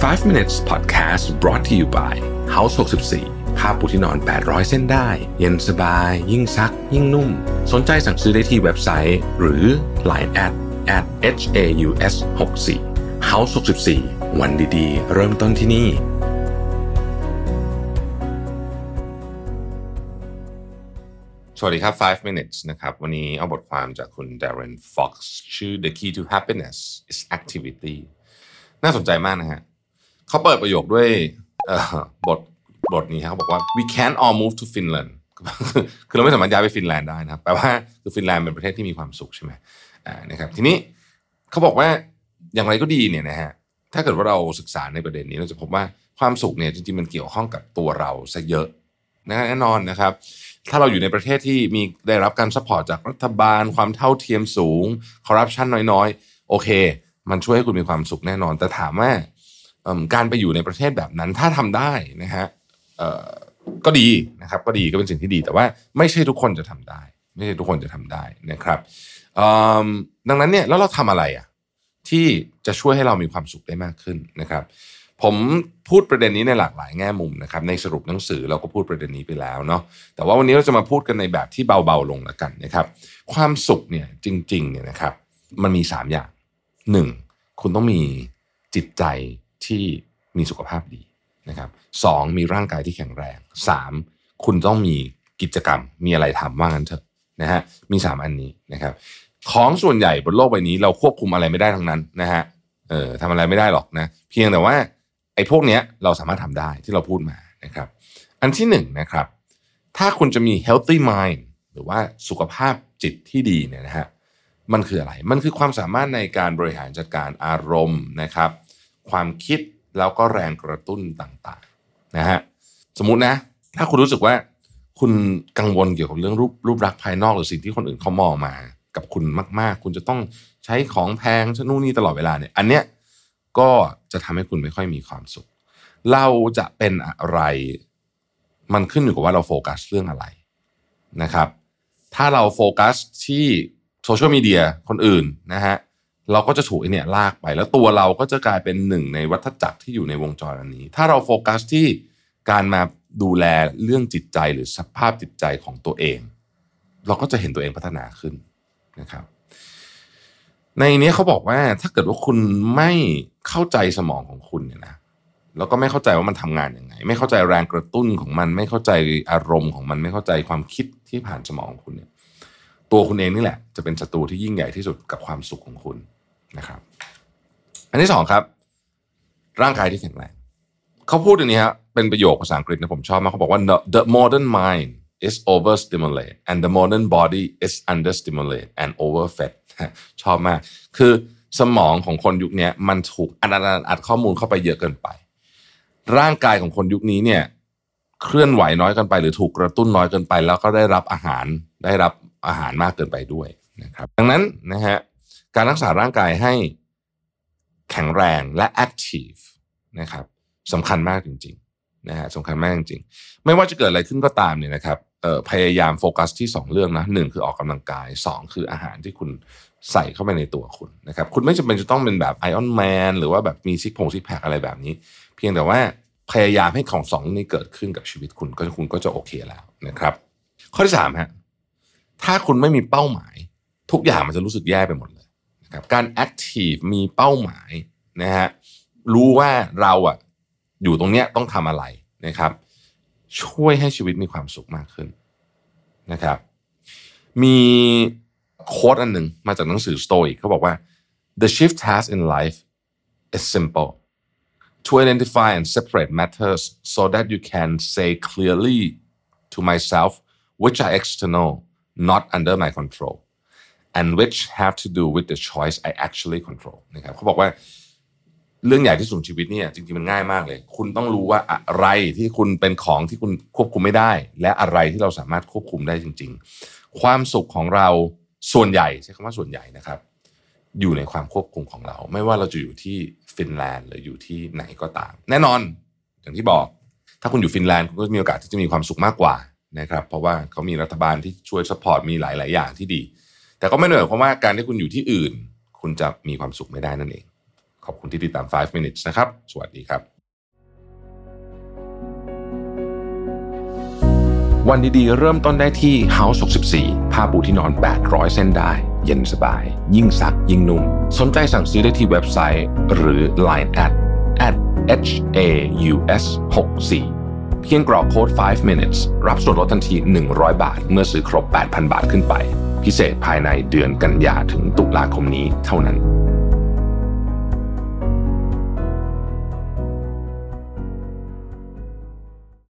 5 minutes podcast brought to you by House 64ผ้าปูที่นอน 800 เส้นได้ เย็นสบาย ยิ่งซัก ยิ่งนุ่ม สนใจสั่งซื้อได้ที่เว็บไซต์ หรือ Line at at h a u s 6 4 House 64วันดีๆ เริ่มต้นที่นี่สวัสดีครับ 5 minutes นะครับ วันนี้เอาบทความจากคุณ Darren Fox ชื่อ The Key to Happiness is Activity น่าสนใจมากนะฮะ เขาเปิดประโยคด้วยบทบทนี้ครับเขาบอกว่า we can't all move to Finland คือเราไม่สามารถย้ายไปฟินแลนด์ได้นะครับแปลว่าคือฟินแลนด์เป็นประเทศที่มีความสุขใช่ไหมอ่านะครับทีนี้เขาบอกว่าอย่างไรก็ดีเนี่ยนะฮะถ้าเกิดว่าเราศึกษาในประเด็นนี้เราจะพบว่าความสุขเนี่ยจริงๆมันเกี่ยวข้องกับตัวเราซะเยอะนะแน่นอนนะครับ ถ้าเราอยู่ในประเทศที่มีได้รับการ support จากรัฐบาล ความเท่าเทียมสูงคอร์รัปชันน้อยๆ โอเค มันช่วยให้คุณมีความสุขแน่นอน แต่ถามว่า การไปอยู่ในประเทศแบบนั้น ถ้าทำได้นะฮะก็ดีนะครับก็ดีก็เป็นสิ่งที่ดี แต่ว่าไม่ใช่ทุกคนจะทำได้ ไม่ใช่ทุกคนจะทำได้นะครับดังนั้นเนี่ยแล้วเราทำอะไรอะที่จะช่วยให้เรามีความสุขได้มากขึ้นนะครับ ผมพูดประเด็นนี้ในหลากหลายแง่มุมนะครับในสรุปหนังสือเราก็พูดประเด็นนี้ไปแล้วเนาะแต่ว่าวันนี้เราจะมาพูดกันในแบบที่เบาๆลงแล้วกันนะครับ ความสุขเนี่ยจริงๆเนี่ยนะครับ มันมี 3 อย่าง 1. คุณต้องมีจิตใจ ที่มีสุขภาพดีนะครับสองมีร่างกายที่แข็งแรง 3. คุณต้องมีกิจกรรมมีอะไรทำว่างั้นเถอะนะฮะมี3อันนี้นะครับ ของส่วนใหญ่บนโลกใบนี้เราควบคุมอะไรไม่ได้ทั้งนั้นนะฮะเออทำอะไรไม่ได้หรอกนะ เพียงแต่ว่าไอ้พวกเนี้ยเราสามารถทำได้ที่เราพูดมานะครับ อันที่หนึ่งนะครับ ถ้าคุณจะมี healthy mind หรือว่าสุขภาพจิตที่ดีเนี่ยนะฮะมันคืออะไร มันคือความสามารถในการบริหารจัดการอารมณ์นะครับ ความคิดแล้วก็แรงกระตุ้นต่างๆนะฮะสมมุตินะ ถ้าคุณรู้สึกว่าคุณกังวลเกี่ยวกับเรื่องรูปรูปลักษณ์ภายนอกหรือสิ่งที่คนอื่นเขามองมากับคุณมาก ๆ คุณจะต้องใช้ของแพงชนู่นนี่ตลอดเวลาเนี่ย อันเนี้ยก็จะทำให้คุณไม่ค่อยมีความสุข เราจะเป็นอะไร มันขึ้นอยู่กับว่าเราโฟกัสเรื่องอะไรนะครับ ถ้าเราโฟกัสที่โซเชียลมีเดียคนอื่นนะฮะ เราก็จะถูกไอเนี่ยลากไป แล้วตัวเราก็จะกลายเป็นหนึ่งในวัฏจักรที่อยู่ในวงจรอันนี้ ถ้าเราโฟกัสที่การมาดูแลเรื่องจิตใจหรือสภาพจิตใจของตัวเอง เราก็จะเห็นตัวเองพัฒนาขึ้นนะครับ ในนี้เขาบอกว่าถ้าเกิดว่าคุณไม่เข้าใจสมองของคุณเนี่ยนะแล้วก็ไม่เข้าใจว่ามันทำงานยังไง ไม่เข้าใจแรงกระตุ้นของมัน ไม่เข้าใจอารมณ์ของมัน ไม่เข้าใจความคิดที่ผ่านสมองของคุณเนี่ย ตัวคุณเองนี่แหละ จะเป็นศัตรูที่ยิ่งใหญ่ที่สุดกับความสุขของคุณ นะครับ อันที่สองครับ ร่างกายที่แข็งแรงเขาพูดอันนี้ฮะเป็นประโยคภาษาอังกฤษนะผมชอบมากเขาบอกว่า the, modern mind is overstimulated and the modern body is understimulated and overfed ชอบมาก คือสมองของคนยุคนี้มันถูกอัดอัดอัดอัดข้อมูลเข้าไปเยอะเกินไป ร่างกายของคนยุคนี้เนี่ย เคลื่อนไหวน้อยเกินไป หรือถูกกระตุ้นน้อยเกินไป แล้วก็ได้รับอาหารได้รับอาหารมากเกินไปด้วยนะครับ ดังนั้นนะฮะ การรักษาร่างกายให้แข็งแรงและ active นะครับสำคัญมากจริงๆนะฮะสำคัญมากจริงๆ ไม่ว่าจะเกิดอะไรขึ้นก็ตามเนี่ยนะครับพยายามโฟกัสที่ 2 เรื่องนะหนึ่งคือออกกำลังกาย 2 คืออาหารที่คุณใส่เข้าไปในตัวคุณนะครับคุณไม่จำเป็นจะต้องเป็นแบบไอออนแมนหรือว่าแบบมีซิกพงซิกแพคอะไรแบบนี้ เพียงแต่ว่าพยายามให้ของสองนี้เกิดขึ้นกับชีวิตคุณก็คุณก็จะโอเคแล้วนะครับ ข้อที่สามฮะถ้าคุณไม่มีเป้าหมาย ทุกอย่างมันจะรู้สึกแย่ไปหมดเลย ครับการแอคทีฟมีเป้าหมายนะฮะรู้ว่าเราอะอยู่ตรงเนี้ยต้องทำอะไรนะครับ ช่วยให้ชีวิตมีความสุขมากขึ้นนะครับ มีโค้ดอันหนึ่งมาจากหนังสือ Stoic เขาบอกว่า the chief task in life is simple to identify and separate matters so that you can say clearly to myself which are external not under my control and which have to do with the choice I actually control นะครับเขาบอกว่าเรื่องใหญ่ที่สุดชีวิตเนี่ยจริงๆมันง่ายมากเลย คุณต้องรู้ว่าอะไรที่คุณเป็นของที่คุณควบคุมไม่ได้ และอะไรที่เราสามารถควบคุมได้จริง ๆ ความสุขของเราส่วนใหญ่ใช้คำว่าส่วนใหญ่นะครับ อยู่ในความควบคุมของเรา ไม่ว่าเราจะอยู่ที่ฟินแลนด์หรืออยู่ที่ไหนก็ตาม แน่นอน อย่างที่บอก ถ้าคุณอยู่ฟินแลนด์คุณก็มีโอกาสที่จะมีความสุขมากกว่านะครับ เพราะว่าเขามีรัฐบาลที่ช่วย support มีหลาย ๆ อย่างที่ดี แต่ก็ไม่ได้หมายความว่าการที่คุณอยู่ที่อื่น คุณจะมีความสุขไม่ได้นั่นเอง ขอบคุณที่ติดตาม 5 minutes นะครับ สวัสดีครับ วันดีๆ เริ่มต้นได้ที่ House 64 ผ้าปูที่นอน 800 เส้นได้ เย็นสบาย ยิ่งซัก ยิ่งนุ่ม สนใจสั่งซื้อได้ที่เว็บไซต์ หรือ Line at at h a u s 64เพียงกรอกโค้ด 5 minutes รับส่วนลดทันที 100 บาท เมื่อซื้อครบ 8,000 บาทขึ้นไป พิเศษภายในเดือนกันยาถึงตุลาคมนี้เท่านั้น